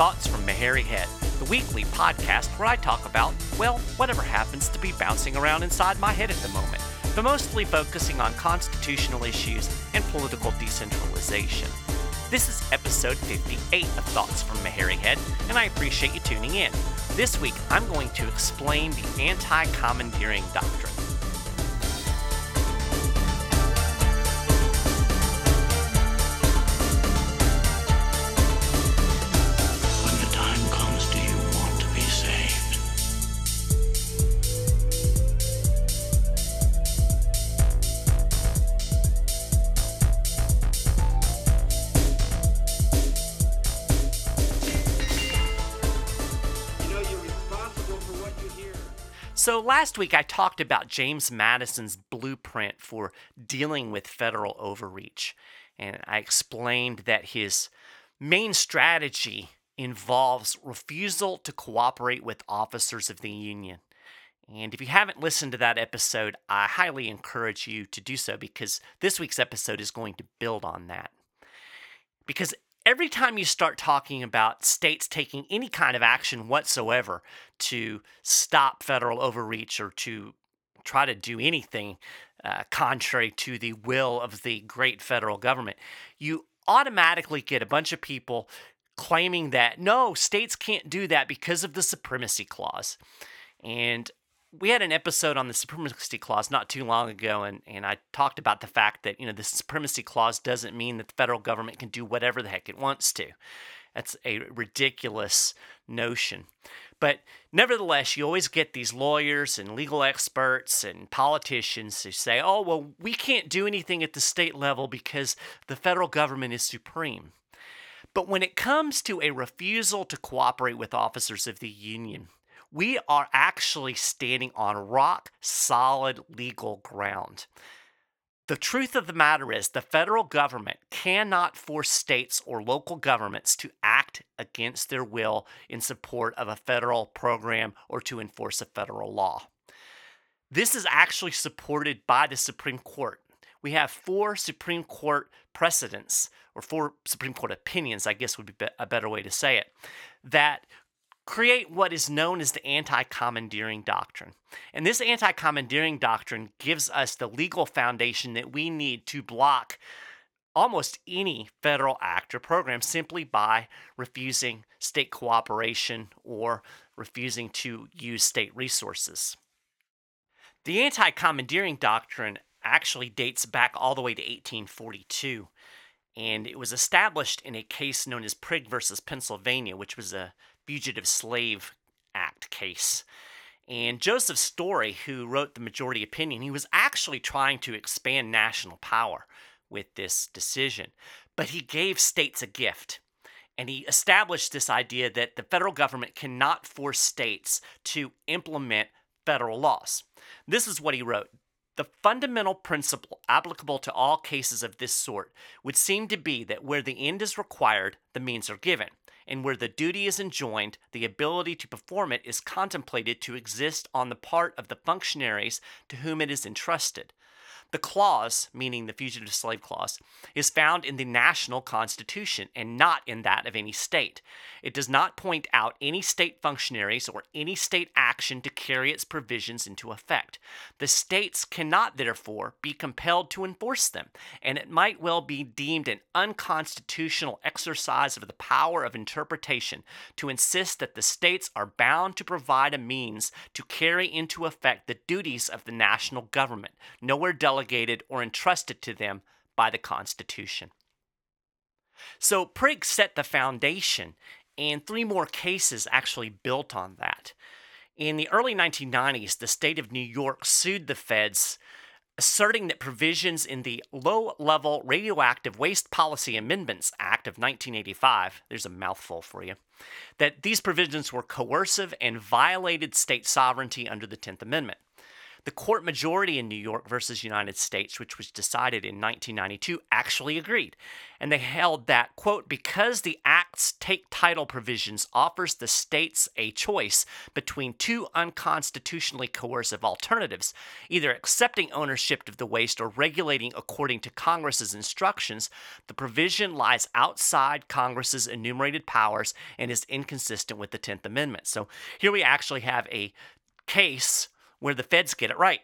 Thoughts from the Head, the weekly podcast where I talk about, well, whatever happens to be bouncing around inside my head at the moment, but mostly focusing on constitutional issues and political decentralization. This is episode 58 of Thoughts from the Head, and I appreciate you tuning in. This week, I'm going to explain the anti commandeering doctrine. So, last week I talked about James Madison's blueprint for dealing with federal overreach. And I explained that his main strategy involves refusal to cooperate with officers of the Union. And if you haven't listened to that episode, I highly encourage you to do so because this week's episode is going to build on that. Because every time you start talking about states taking any kind of action whatsoever to stop federal overreach or to try to do anything uh, contrary to the will of the great federal government, you automatically get a bunch of people claiming that no, states can't do that because of the supremacy clause. And we had an episode on the supremacy clause not too long ago and, and i talked about the fact that you know the supremacy clause doesn't mean that the federal government can do whatever the heck it wants to. That's a ridiculous notion. But nevertheless you always get these lawyers and legal experts and politicians who say oh well we can't do anything at the state level because the federal government is supreme. But when it comes to a refusal to cooperate with officers of the union we are actually standing on rock solid legal ground. The truth of the matter is, the federal government cannot force states or local governments to act against their will in support of a federal program or to enforce a federal law. This is actually supported by the Supreme Court. We have four Supreme Court precedents, or four Supreme Court opinions, I guess would be a better way to say it, that create what is known as the anti commandeering doctrine. And this anti commandeering doctrine gives us the legal foundation that we need to block almost any federal act or program simply by refusing state cooperation or refusing to use state resources. The anti commandeering doctrine actually dates back all the way to 1842 and it was established in a case known as Prigg versus Pennsylvania, which was a Fugitive Slave Act case. And Joseph Story, who wrote the majority opinion, he was actually trying to expand national power with this decision, but he gave states a gift. And he established this idea that the federal government cannot force states to implement federal laws. This is what he wrote. The fundamental principle applicable to all cases of this sort would seem to be that where the end is required, the means are given, and where the duty is enjoined, the ability to perform it is contemplated to exist on the part of the functionaries to whom it is entrusted. The clause, meaning the Fugitive Slave Clause, is found in the national constitution and not in that of any state. It does not point out any state functionaries or any state action to carry its provisions into effect. The states cannot, therefore, be compelled to enforce them, and it might well be deemed an unconstitutional exercise of the power of interpretation to insist that the states are bound to provide a means to carry into effect the duties of the national government, nowhere delegated or entrusted to them by the Constitution. So Prigg set the foundation, and three more cases actually built on that. In the early 1990s, the state of New York sued the feds asserting that provisions in the Low Level Radioactive Waste Policy Amendments Act of 1985, there's a mouthful for you, that these provisions were coercive and violated state sovereignty under the 10th Amendment. The court majority in New York versus United States, which was decided in 1992, actually agreed. And they held that, quote, because the Act's take title provisions offers the states a choice between two unconstitutionally coercive alternatives, either accepting ownership of the waste or regulating according to Congress's instructions, the provision lies outside Congress's enumerated powers and is inconsistent with the 10th Amendment. So here we actually have a case where the feds get it right.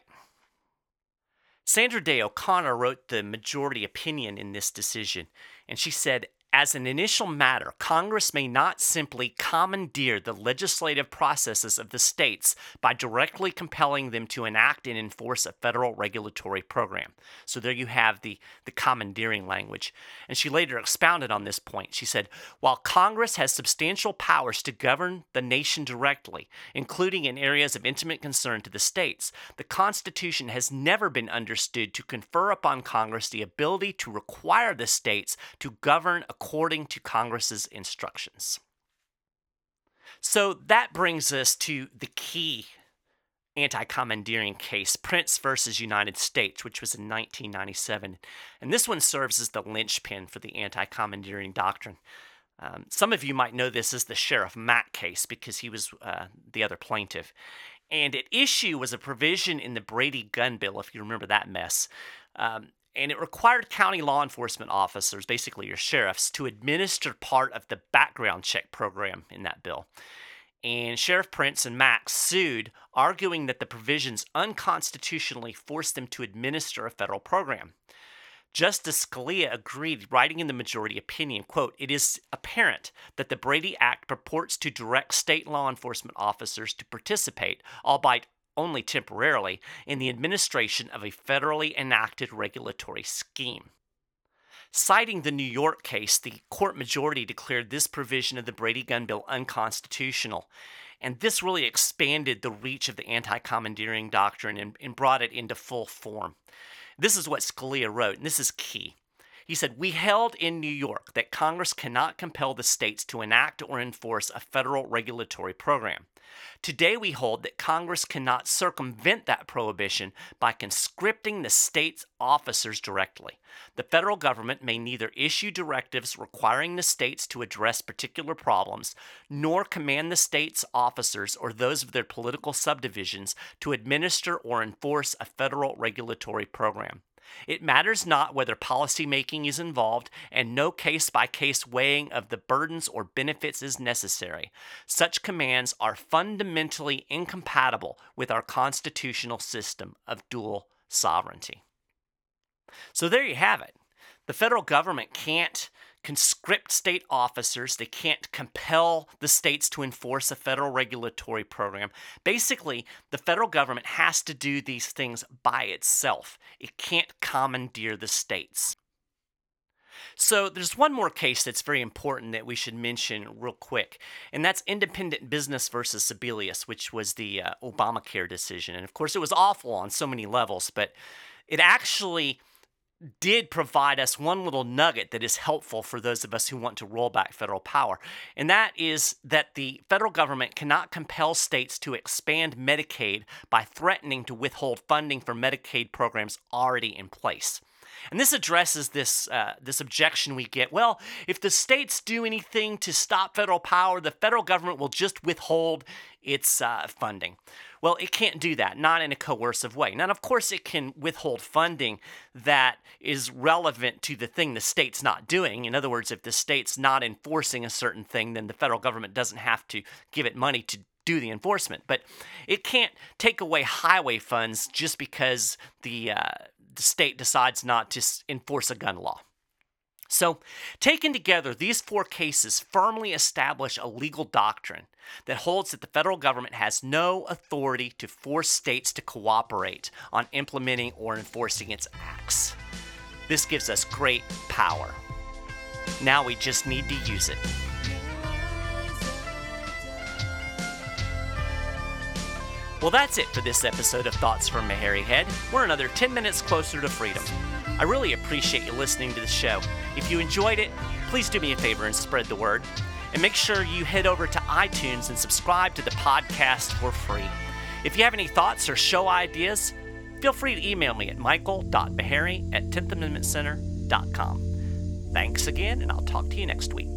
Sandra Day O'Connor wrote the majority opinion in this decision, and she said, as an initial matter, Congress may not simply commandeer the legislative processes of the states by directly compelling them to enact and enforce a federal regulatory program. So there you have the, the commandeering language. And she later expounded on this point. She said, While Congress has substantial powers to govern the nation directly, including in areas of intimate concern to the states, the Constitution has never been understood to confer upon Congress the ability to require the states to govern according according to Congress's instructions. So that brings us to the key anti commandeering case, Printz versus United States, which was in 1997. And this one serves as the linchpin for the anti commandeering doctrine. Um, some of you might know this as the Sheriff Mack case because he was uh, the other plaintiff. And at issue was a provision in the Brady gun bill, if you remember that mess, um, and it required county law enforcement officers, basically your sheriffs, to administer part of the background check program in that bill. And Sheriff Printz and Max sued, arguing that the provisions unconstitutionally forced them to administer a federal program. Justice Scalia agreed, writing in the majority opinion, quote, "It is apparent that the Brady Act purports to direct state law enforcement officers to participate, albeit only temporarily, in the administration of a federally enacted regulatory scheme. Citing the New York case, the court majority declared this provision of the Brady gun bill unconstitutional. And this really expanded the reach of the anti commandeering doctrine and, and brought it into full form. This is what Scalia wrote, and this is key. He said, We held in New York that Congress cannot compel the states to enact or enforce a federal regulatory program. Today, we hold that Congress cannot circumvent that prohibition by conscripting the state's officers directly. The federal government may neither issue directives requiring the states to address particular problems, nor command the state's officers or those of their political subdivisions to administer or enforce a federal regulatory program. It matters not whether policymaking is involved, and no case by case weighing of the burdens or benefits is necessary. Such commands are fundamentally incompatible with our constitutional system of dual sovereignty. So there you have it. The federal government can't conscript state officers. They can't compel the states to enforce a federal regulatory program. Basically, the federal government has to do these things by itself, it can't commandeer the states. So there's one more case that's very important that we should mention real quick, and that's independent business versus Sebelius, which was the uh, Obamacare decision. And of course, it was awful on so many levels, but it actually did provide us one little nugget that is helpful for those of us who want to roll back federal power. And that is that the federal government cannot compel states to expand Medicaid by threatening to withhold funding for Medicaid programs already in place. And this addresses this uh, this objection we get. Well, if the states do anything to stop federal power, the federal government will just withhold its uh, funding. Well, it can't do that, not in a coercive way. Now, of course, it can withhold funding that is relevant to the thing the state's not doing. In other words, if the state's not enforcing a certain thing, then the federal government doesn't have to give it money to do the enforcement. But it can't take away highway funds just because the uh, the state decides not to enforce a gun law. So, taken together, these four cases firmly establish a legal doctrine that holds that the federal government has no authority to force states to cooperate on implementing or enforcing its acts. This gives us great power. Now we just need to use it. Well, that's it for this episode of Thoughts from a Hairy Head. We're another 10 minutes closer to freedom. I really appreciate you listening to the show. If you enjoyed it, please do me a favor and spread the word. And make sure you head over to iTunes and subscribe to the podcast for free. If you have any thoughts or show ideas, feel free to email me at michael.maharrey at 10thamendmentcenter.com. Thanks again, and I'll talk to you next week.